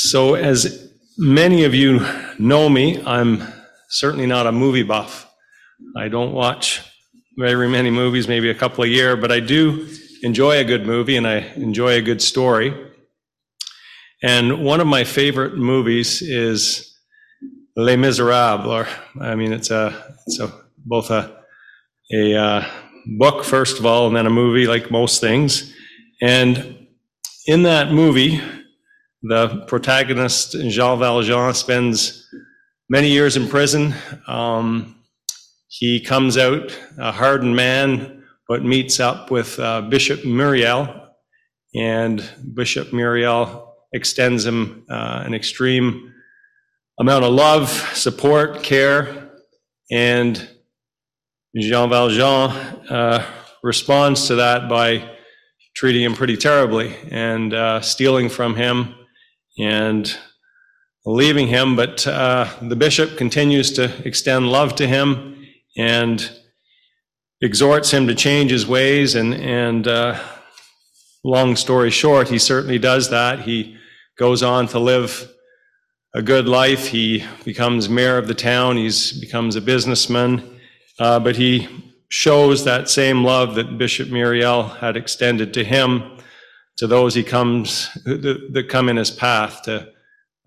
So, as many of you know me, I'm certainly not a movie buff. I don't watch very many movies, maybe a couple a year, but I do enjoy a good movie and I enjoy a good story. And one of my favorite movies is Les Miserables, or I mean, it's a it's a both a a uh, book first of all, and then a movie, like most things. And in that movie, the protagonist, Jean Valjean, spends many years in prison. Um, he comes out a hardened man, but meets up with uh, Bishop Myriel, and Bishop Myriel extends him uh, an extreme amount of love, support, care, and Jean Valjean uh, responds to that by treating him pretty terribly and uh, stealing from him and leaving him, but uh, the bishop continues to extend love to him and exhorts him to change his ways. And, and uh, long story short, he certainly does that. He goes on to live a good life. He becomes mayor of the town. He becomes a businessman. Uh, but he shows that same love that Bishop Myriel had extended to him to those he comes that come in his path, to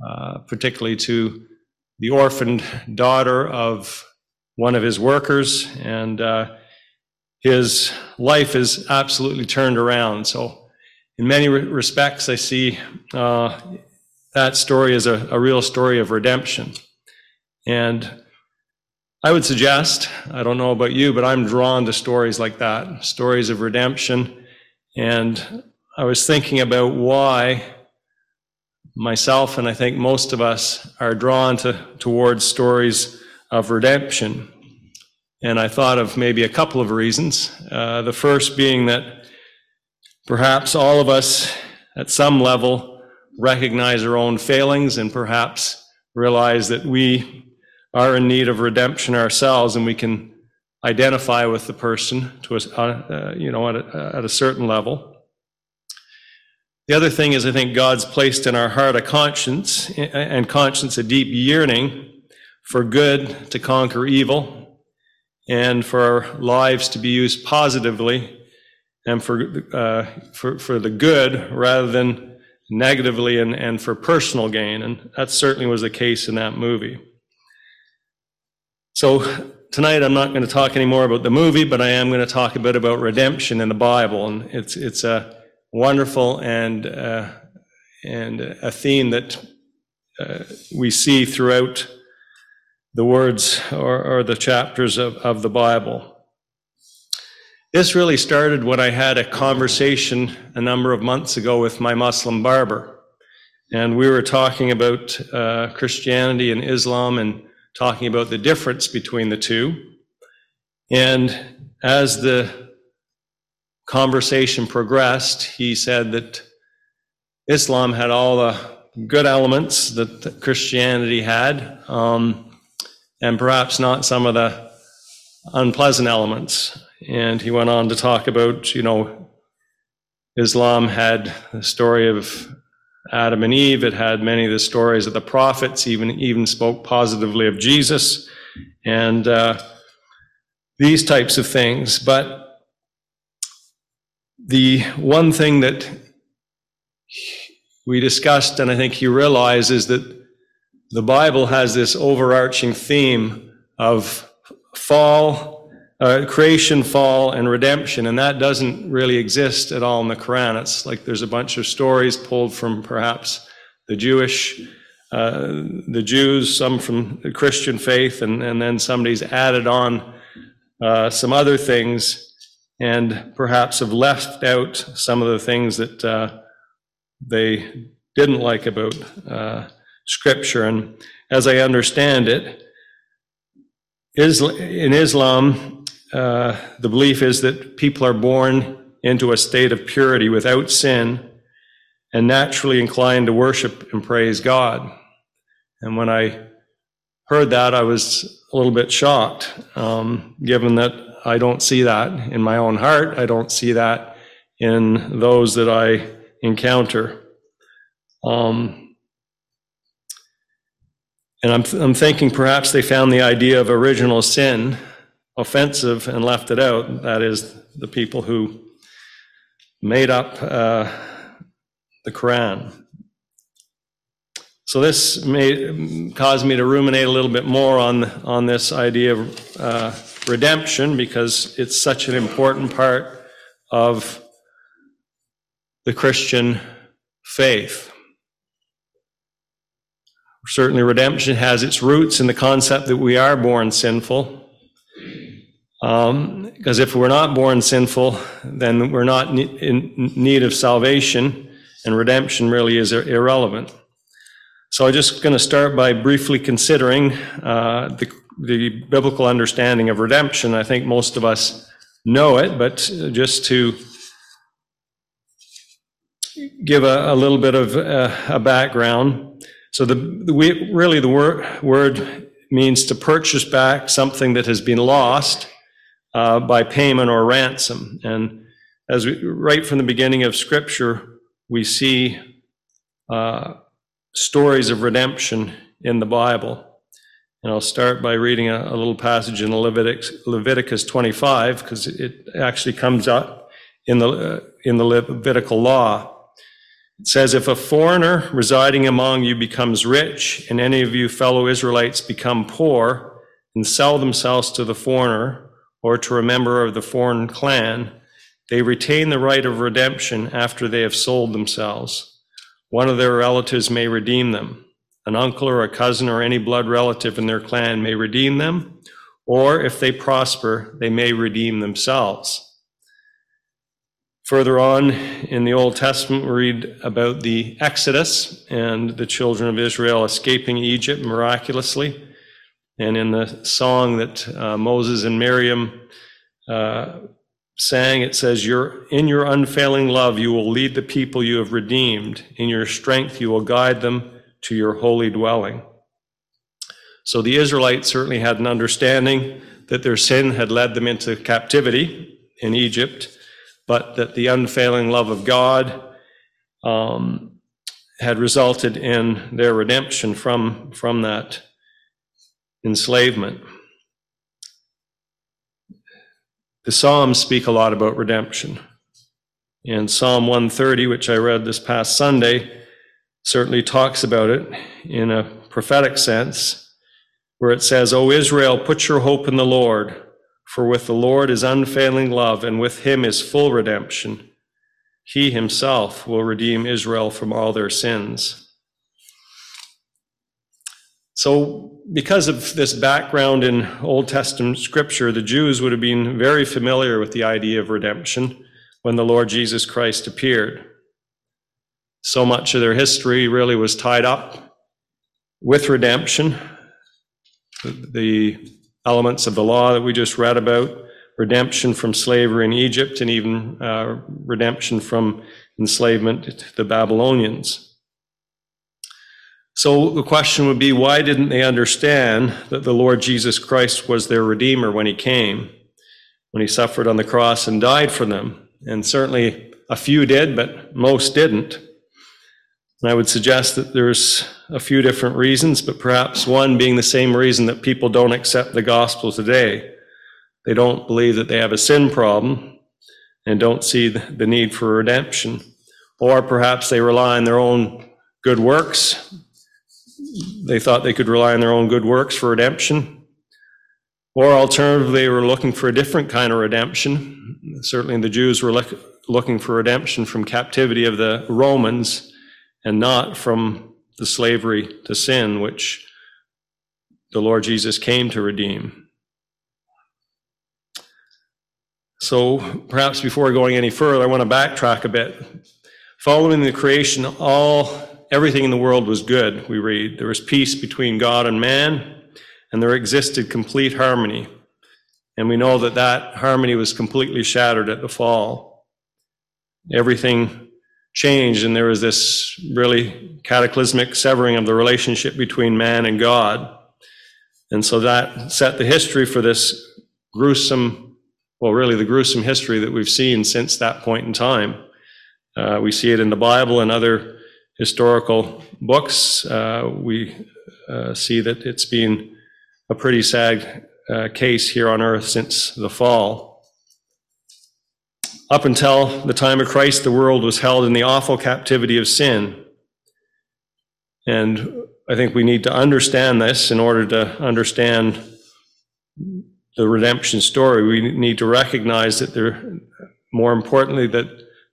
uh, particularly to the orphaned daughter of one of his workers, and uh, his life is absolutely turned around. So, in many respects, I see uh, that story as a, a real story of redemption. And I would suggest, I don't know about you, but I'm drawn to stories like that, stories of redemption. And I was thinking about why myself and I think most of us are drawn to, towards stories of redemption. And I thought of maybe a couple of reasons. Uh, the first being that perhaps all of us at some level recognize our own failings and perhaps realize that we are in need of redemption ourselves and we can identify with the person to a, uh, you know at a, at a certain level the other thing is, I think God's placed in our heart a conscience, and conscience a deep yearning for good to conquer evil, and for our lives to be used positively, and for uh, for for the good rather than negatively, and and for personal gain. And that certainly was the case in that movie. So tonight I'm not going to talk anymore about the movie, but I am going to talk a bit about redemption in the Bible, and it's it's a wonderful and uh, and a theme that uh, we see throughout the words or, or the chapters of, of the Bible. This really started when I had a conversation a number of months ago with my Muslim barber. And we were talking about uh, Christianity and Islam and talking about the difference between the two. And as the conversation progressed, he said that Islam had all the good elements that Christianity had, um, and perhaps not some of the unpleasant elements. And he went on to talk about, you know, Islam had the story of Adam and Eve. It had many of the stories of the prophets, even even spoke positively of Jesus, and uh, these types of things. But the one thing that we discussed, and I think he realizes that the Bible has this overarching theme of fall, uh, creation, fall, and redemption, and that doesn't really exist at all in the Quran. It's like there's a bunch of stories pulled from perhaps the Jewish, uh, the Jews, some from the Christian faith, and, and then somebody's added on uh, some other things and perhaps have left out some of the things that uh, they didn't like about uh, Scripture. And as I understand it, in Islam, uh, the belief is that people are born into a state of purity without sin and naturally inclined to worship and praise God. And when I heard that, I was a little bit shocked, um, given that I don't see that in my own heart. I don't see that in those that I encounter. Um, And I'm, I'm thinking perhaps they found the idea of original sin offensive and left it out. That is, the people who made up uh, the Quran. So this may cause me to ruminate a little bit more on on this idea of uh, redemption because it's such an important part of the Christian faith. Certainly, redemption has its roots in the concept that we are born sinful. Um, because if we're not born sinful, then we're not in need of salvation, and redemption really is irrelevant. So I'm just going to start by briefly considering uh, the, the biblical understanding of redemption. I think most of us know it, but just to give a, a little bit of uh, a background. So the, the we, really the word, word means to purchase back something that has been lost uh, by payment or ransom. And as we, right from the beginning of Scripture, we see uh, stories of redemption in the Bible. And I'll start by reading a, a little passage in Leviticus, Leviticus 25 because it actually comes up in the uh, in the Levitical law. It says, If a foreigner residing among you becomes rich, and any of you fellow Israelites become poor and sell themselves to the foreigner or to a member of the foreign clan, they retain the right of redemption after they have sold themselves. One of their relatives may redeem them. An uncle or a cousin or any blood relative in their clan may redeem them, or if they prosper, they may redeem themselves. Further on in the Old Testament, we read about the Exodus and the children of Israel escaping Egypt miraculously. And in the song that uh, Moses and Miriam uh, sang, it says, "Your In your unfailing love, you will lead the people you have redeemed. In your strength, you will guide them to your holy dwelling. So the Israelites certainly had an understanding that their sin had led them into captivity in Egypt but that the unfailing love of God um, had resulted in their redemption from, from that enslavement. The Psalms speak a lot about redemption. And Psalm 130, which I read this past Sunday, certainly talks about it in a prophetic sense, where it says, O Israel, put your hope in the Lord for with the Lord is unfailing love, and with him is full redemption. He himself will redeem Israel from all their sins. So, because of this background in Old Testament scripture, the Jews would have been very familiar with the idea of redemption when the Lord Jesus Christ appeared. So much of their history really was tied up with redemption. The elements of the law that we just read about, redemption from slavery in Egypt, and even uh, redemption from enslavement to the Babylonians. So the question would be why didn't they understand that the Lord Jesus Christ was their Redeemer when he came, when he suffered on the cross and died for them? And certainly a few did, but most didn't. And I would suggest that there's a few different reasons, but perhaps one being the same reason that people don't accept the gospel today. They don't believe that they have a sin problem and don't see the need for redemption. Or perhaps they rely on their own good works. They thought they could rely on their own good works for redemption. Or alternatively, they were looking for a different kind of redemption. Certainly the Jews were looking for redemption from captivity of the Romans and not from the slavery to sin which the Lord Jesus came to redeem. So perhaps before going any further, I want to backtrack a bit. Following the creation, all everything in the world was good, we read. There was peace between God and man, and there existed complete harmony. And we know that that harmony was completely shattered at the fall. Everything changed, and there was this really cataclysmic severing of the relationship between man and God. And so that set the history for this gruesome, well, really the gruesome history that we've seen since that point in time. Uh, we see it in the Bible and other historical books. Uh, we uh, see that it's been a pretty sad uh, case here on earth since the fall. Up until the time of Christ, the world was held in the awful captivity of sin. And I think we need to understand this in order to understand the redemption story. We need to recognize that there, more importantly, that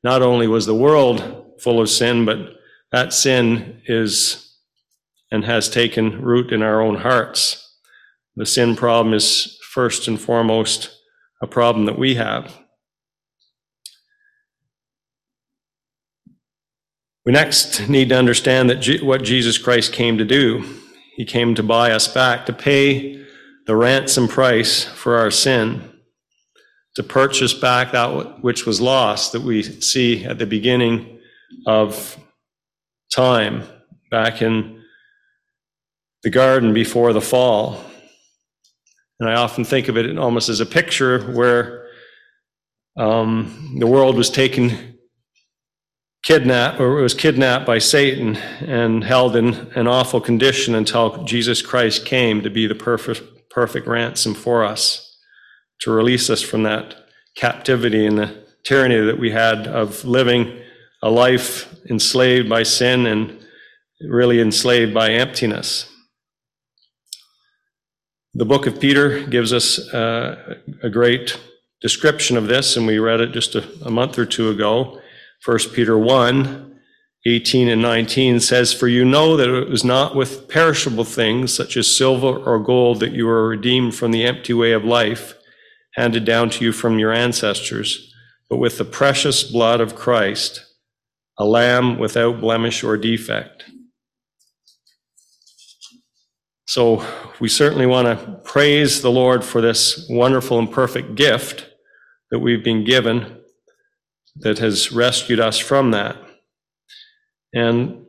not only was the world full of sin, but that sin is and has taken root in our own hearts. The sin problem is first and foremost a problem that we have. We next need to understand that what Jesus Christ came to do. He came to buy us back, to pay the ransom price for our sin, to purchase back that which was lost that we see at the beginning of time, back in the garden before the fall. And I often think of it almost as a picture where um, the world was taken kidnapped or was kidnapped by Satan and held in an awful condition until Jesus Christ came to be the perfect perfect ransom for us to release us from that captivity and the tyranny that we had of living a life enslaved by sin and really enslaved by emptiness. The book of Peter gives us uh, a great description of this, and we read it just a, a month or two ago. 1 Peter 1 18 and 19 says, For you know that it was not with perishable things such as silver or gold that you were redeemed from the empty way of life handed down to you from your ancestors, but with the precious blood of Christ, a lamb without blemish or defect. So we certainly want to praise the Lord for this wonderful and perfect gift that we've been given that has rescued us from that. And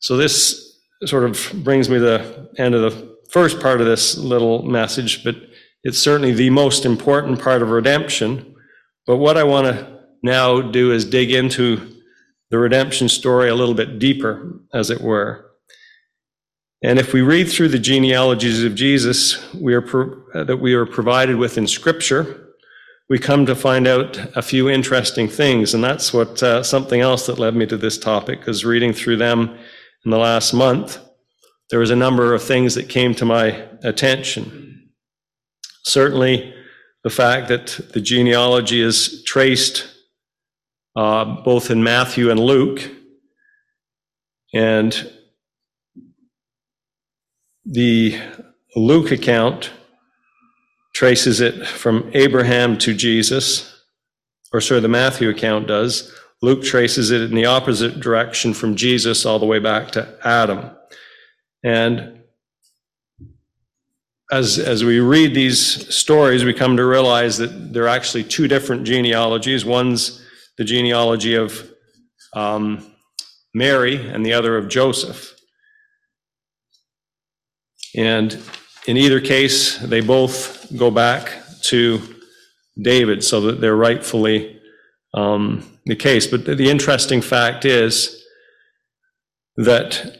so this sort of brings me to the end of the first part of this little message, but it's certainly the most important part of redemption. But what I want to now do is dig into the redemption story a little bit deeper, as it were. And if we read through the genealogies of Jesus we are pro- that we are provided with in Scripture, we come to find out a few interesting things. And that's what uh, something else that led me to this topic, because reading through them in the last month, there was a number of things that came to my attention. Certainly, the fact that the genealogy is traced uh, both in Matthew and Luke, and the Luke account traces it from Abraham to Jesus, or sorry, the Matthew account does. Luke traces it in the opposite direction from Jesus all the way back to Adam. And as, as we read these stories, we come to realize that there are actually two different genealogies. One's the genealogy of um, Mary, and the other of Joseph. And in either case, they both go back to David so that they're rightfully um, the case. But the interesting fact is that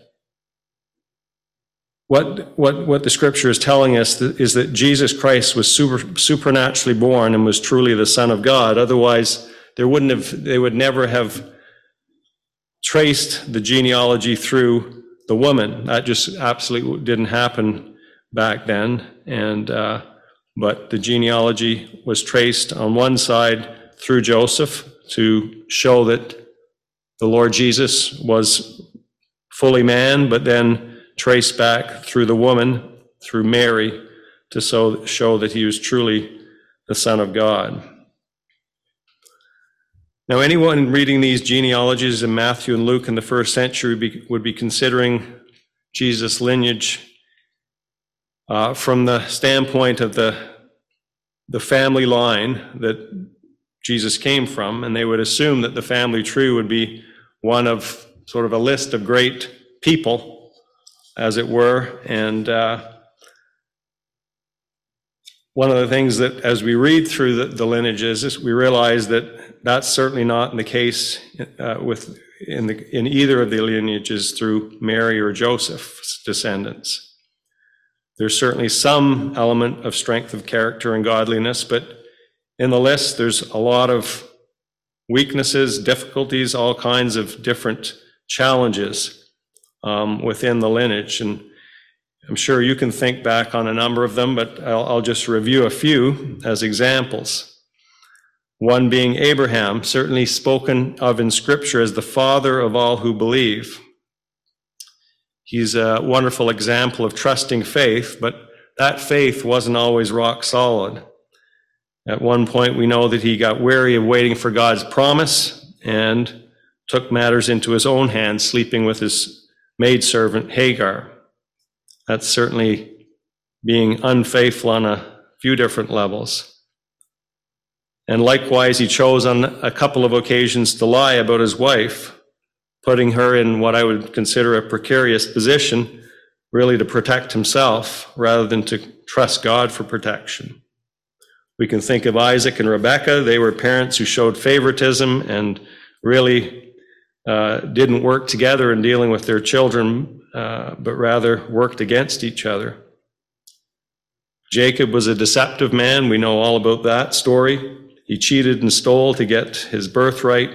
what, what, what the scripture is telling us is that Jesus Christ was super, supernaturally born and was truly the Son of God. Otherwise, there wouldn't have, they would never have traced the genealogy through the woman. That just absolutely didn't happen back then, and uh, but the genealogy was traced on one side through Joseph to show that the Lord Jesus was fully man, but then traced back through the woman, through Mary, to so, show that he was truly the Son of God. Now, anyone reading these genealogies in Matthew and Luke in the first century be, would be considering Jesus' lineage uh, from the standpoint of the, the family line that Jesus came from, and they would assume that the family tree would be one of sort of a list of great people, as it were. And uh, one of the things that, as we read through the, the lineages, we realize that that's certainly not the case uh, with in, the, in either of the lineages through Mary or Joseph's descendants. There's certainly some element of strength of character and godliness, but in the list, there's a lot of weaknesses, difficulties, all kinds of different challenges um, within the lineage. And I'm sure you can think back on a number of them, but I'll, I'll just review a few as examples. One being Abraham, certainly spoken of in Scripture as the father of all who believe. He's a wonderful example of trusting faith, but that faith wasn't always rock solid. At one point, we know that he got weary of waiting for God's promise and took matters into his own hands, sleeping with his maidservant Hagar. That's certainly being unfaithful on a few different levels. And likewise, he chose on a couple of occasions to lie about his wife, putting her in what I would consider a precarious position, really to protect himself rather than to trust God for protection. We can think of Isaac and Rebekah. They were parents who showed favoritism and really uh, didn't work together in dealing with their children, uh, but rather worked against each other. Jacob was a deceptive man. We know all about that story. He cheated and stole to get his birthright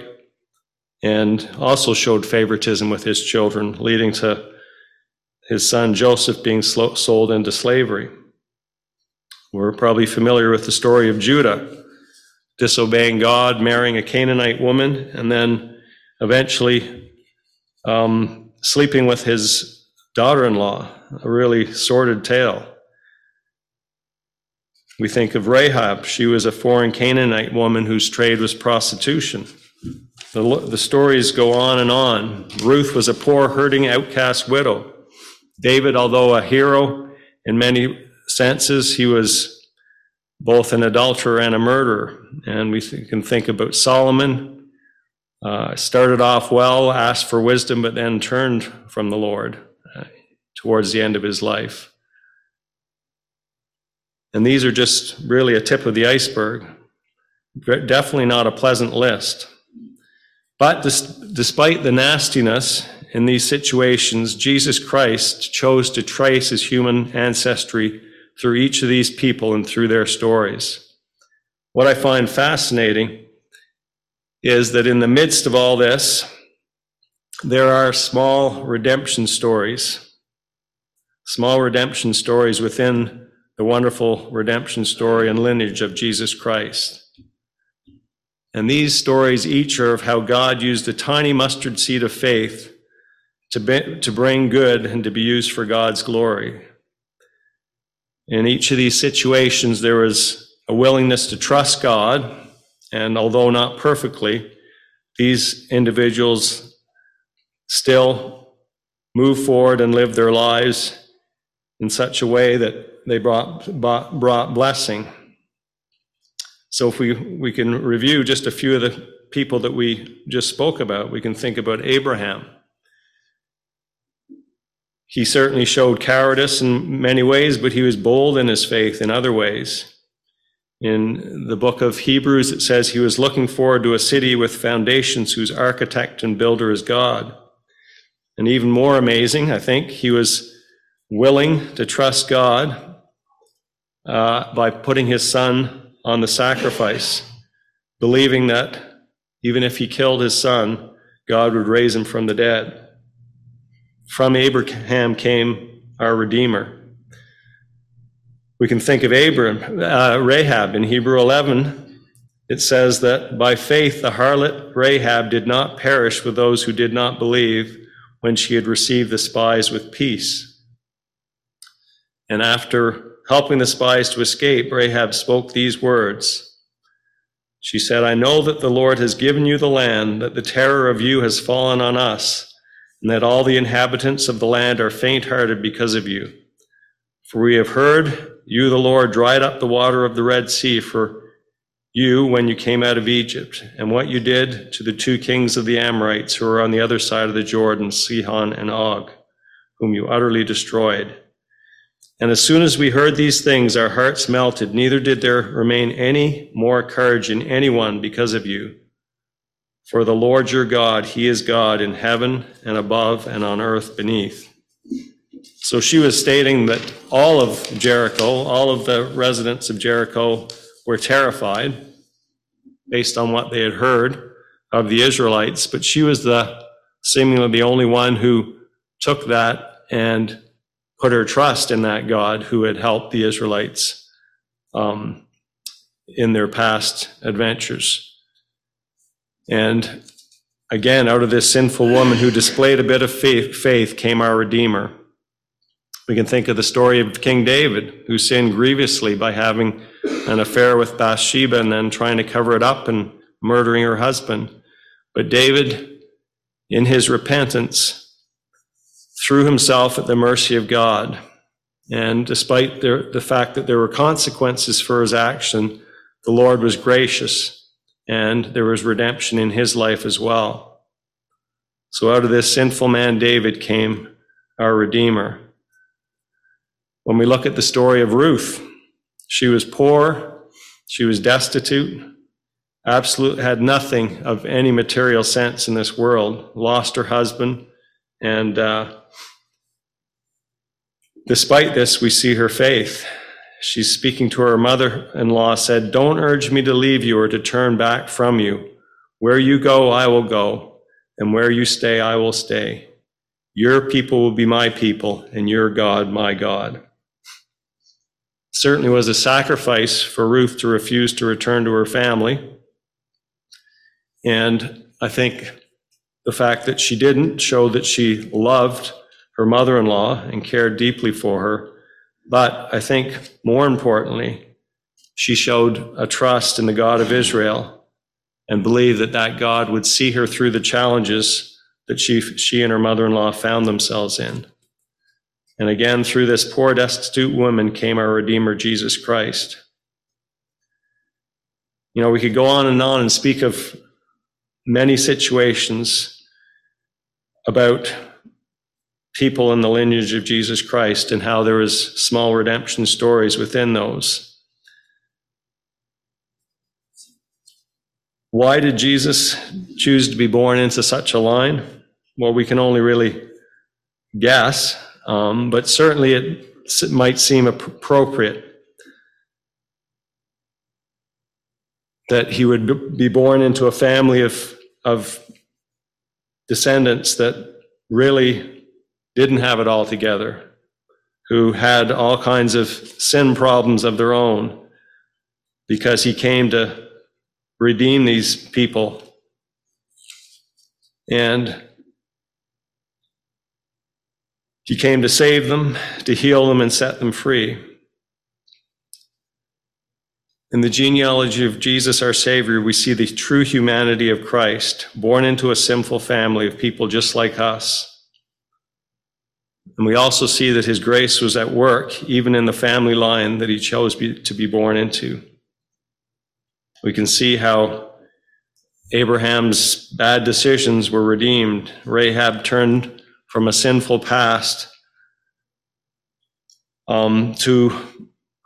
and also showed favoritism with his children, leading to his son Joseph being sold into slavery. We're probably familiar with the story of Judah disobeying God, marrying a Canaanite woman, and then eventually um, sleeping with his daughter in law. A really sordid tale. We think of Rahab. She was a foreign Canaanite woman whose trade was prostitution. The, the stories go on and on. Ruth was a poor, hurting, outcast widow. David, although a hero in many senses, he was both an adulterer and a murderer. And we can think about Solomon. Uh, started off well, asked for wisdom, but then turned from the Lord uh, towards the end of his life. And these are just really a tip of the iceberg. Definitely not a pleasant list. But despite the nastiness in these situations, Jesus Christ chose to trace his human ancestry through each of these people and through their stories. What I find fascinating is that in the midst of all this, there are small redemption stories, small redemption stories within the wonderful redemption story and lineage of Jesus Christ. And these stories each are of how God used a tiny mustard seed of faith to, be, to bring good and to be used for God's glory. In each of these situations, there was a willingness to trust God, and although not perfectly, these individuals still move forward and live their lives in such a way that they brought, brought, brought blessing. So if we, we can review just a few of the people that we just spoke about, we can think about Abraham. He certainly showed cowardice in many ways, but he was bold in his faith in other ways. In the book of Hebrews, it says he was looking forward to a city with foundations whose architect and builder is God. And even more amazing, I think, he was willing to trust God uh, by putting his son on the sacrifice, believing that even if he killed his son, God would raise him from the dead. From Abraham came our Redeemer. We can think of Abram, uh, Rahab in Hebrew 11. It says that by faith the harlot Rahab did not perish with those who did not believe when she had received the spies with peace. And after helping the spies to escape, Rahab spoke these words. She said, I know that the Lord has given you the land, that the terror of you has fallen on us, and that all the inhabitants of the land are faint hearted because of you. For we have heard you, the Lord, dried up the water of the Red Sea for you when you came out of Egypt, and what you did to the two kings of the Amorites who were on the other side of the Jordan, Sihon and Og, whom you utterly destroyed. And as soon as we heard these things, our hearts melted. Neither did there remain any more courage in anyone because of you. For the Lord your God, he is God in heaven and above and on earth beneath. So she was stating that all of Jericho, all of the residents of Jericho were terrified based on what they had heard of the Israelites, but she was the seemingly the only one who took that and put her trust in that God who had helped the Israelites um, in their past adventures. And again, out of this sinful woman who displayed a bit of faith, faith came our Redeemer. We can think of the story of King David, who sinned grievously by having an affair with Bathsheba and then trying to cover it up and murdering her husband. But David, in his repentance, threw himself at the mercy of God. And despite the, the fact that there were consequences for his action, the Lord was gracious and there was redemption in his life as well. So out of this sinful man, David, came our Redeemer. When we look at the story of Ruth, she was poor, she was destitute, absolutely had nothing of any material sense in this world, lost her husband, and uh, despite this, we see her faith. She's speaking to her mother in law, said, Don't urge me to leave you or to turn back from you. Where you go, I will go, and where you stay, I will stay. Your people will be my people, and your God, my God. Certainly was a sacrifice for Ruth to refuse to return to her family. And I think the fact that she didn't showed that she loved her mother in law and cared deeply for her but I think more importantly, she showed a trust in the God of Israel and believed that that God would see her through the challenges that she, she and her mother in law found themselves in. And again, through this poor, destitute woman came our Redeemer, Jesus Christ. You know, we could go on and on and speak of many situations about people in the lineage of Jesus Christ and how there is small redemption stories within those. Why did Jesus choose to be born into such a line? Well, we can only really guess, um, but certainly it might seem appropriate that he would be born into a family of, of descendants that really didn't have it all together, who had all kinds of sin problems of their own, because he came to redeem these people. And he came to save them, to heal them, and set them free. In the genealogy of Jesus, our Savior, we see the true humanity of Christ, born into a sinful family of people just like us and we also see that his grace was at work, even in the family line that he chose to be born into. We can see how Abraham's bad decisions were redeemed. Rahab turned from a sinful past um, to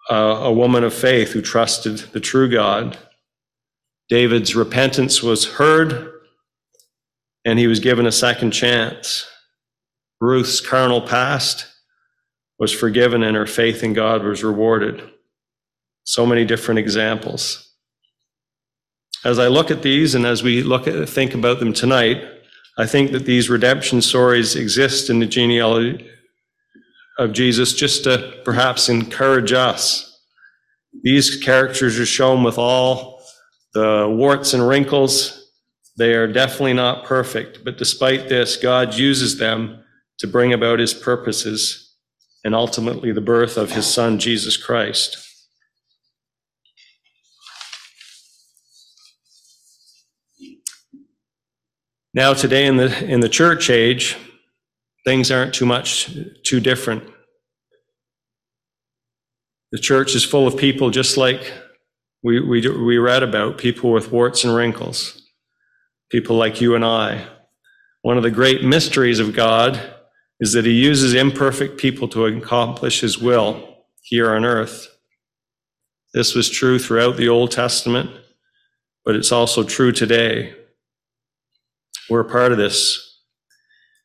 a, a woman of faith who trusted the true God. David's repentance was heard, and he was given a second chance. Ruth's carnal past was forgiven and her faith in God was rewarded. So many different examples. As I look at these and as we look at think about them tonight, I think that these redemption stories exist in the genealogy of Jesus just to perhaps encourage us. These characters are shown with all the warts and wrinkles. They are definitely not perfect, but despite this, God uses them to bring about his purposes and ultimately the birth of his son, Jesus Christ. Now, today in the, in the church age, things aren't too much too different. The church is full of people just like we, we, we read about people with warts and wrinkles, people like you and I. One of the great mysteries of God is that he uses imperfect people to accomplish his will here on earth. This was true throughout the Old Testament, but it's also true today. We're a part of this.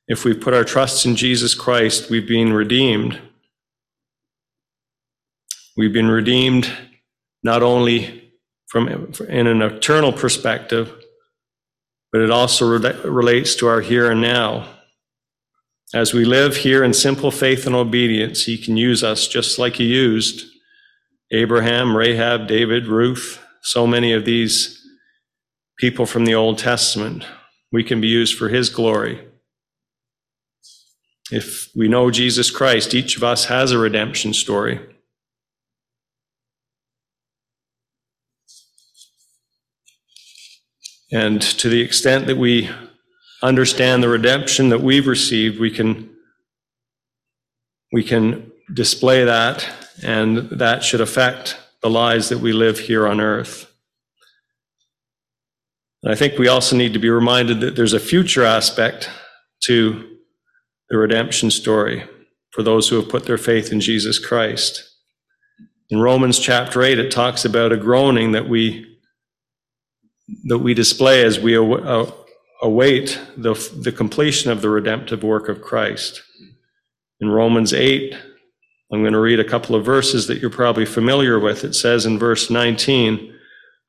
If we put our trust in Jesus Christ, we've been redeemed. We've been redeemed not only from in an eternal perspective, but it also re- relates to our here and now. As we live here in simple faith and obedience, He can use us just like He used Abraham, Rahab, David, Ruth, so many of these people from the Old Testament. We can be used for His glory. If we know Jesus Christ, each of us has a redemption story. And to the extent that we understand the redemption that we've received, we can, we can display that, and that should affect the lives that we live here on earth. And I think we also need to be reminded that there's a future aspect to the redemption story for those who have put their faith in Jesus Christ. In Romans chapter 8, it talks about a groaning that we that we display as we uh, await the, the completion of the redemptive work of Christ. In Romans 8, I'm going to read a couple of verses that you're probably familiar with. It says in verse 19,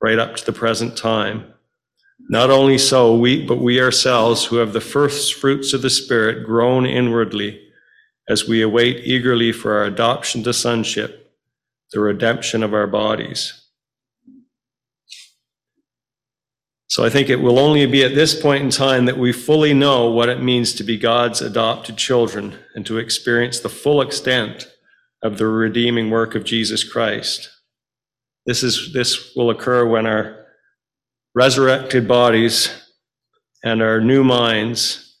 right up to the present time. Not only so, we, but we ourselves, who have the first fruits of the Spirit, groan inwardly as we await eagerly for our adoption to sonship, the redemption of our bodies. So I think it will only be at this point in time that we fully know what it means to be God's adopted children and to experience the full extent of the redeeming work of Jesus Christ. This is this will occur when our resurrected bodies and our new minds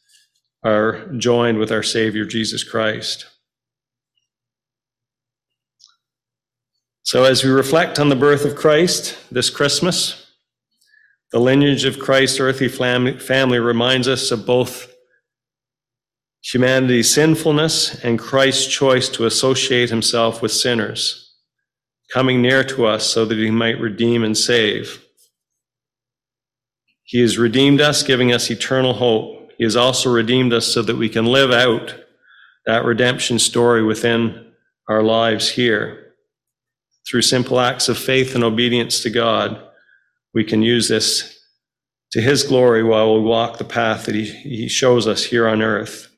are joined with our Savior Jesus Christ. So as we reflect on the birth of Christ this Christmas, the lineage of Christ's earthly family reminds us of both humanity's sinfulness and Christ's choice to associate himself with sinners, coming near to us so that he might redeem and save. He has redeemed us, giving us eternal hope. He has also redeemed us so that we can live out that redemption story within our lives here. Through simple acts of faith and obedience to God, we can use this to his glory while we walk the path that he, he shows us here on earth.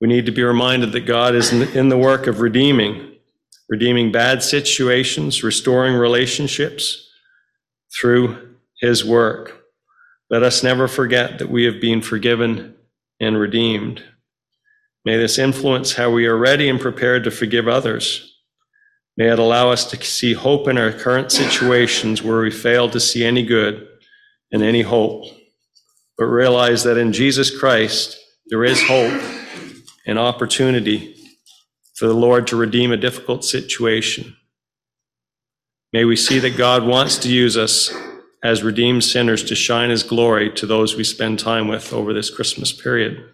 We need to be reminded that God is in the work of redeeming, redeeming bad situations, restoring relationships through his work. Let us never forget that we have been forgiven and redeemed. May this influence how we are ready and prepared to forgive others May it allow us to see hope in our current situations where we fail to see any good and any hope, but realize that in Jesus Christ there is hope and opportunity for the Lord to redeem a difficult situation. May we see that God wants to use us as redeemed sinners to shine his glory to those we spend time with over this Christmas period.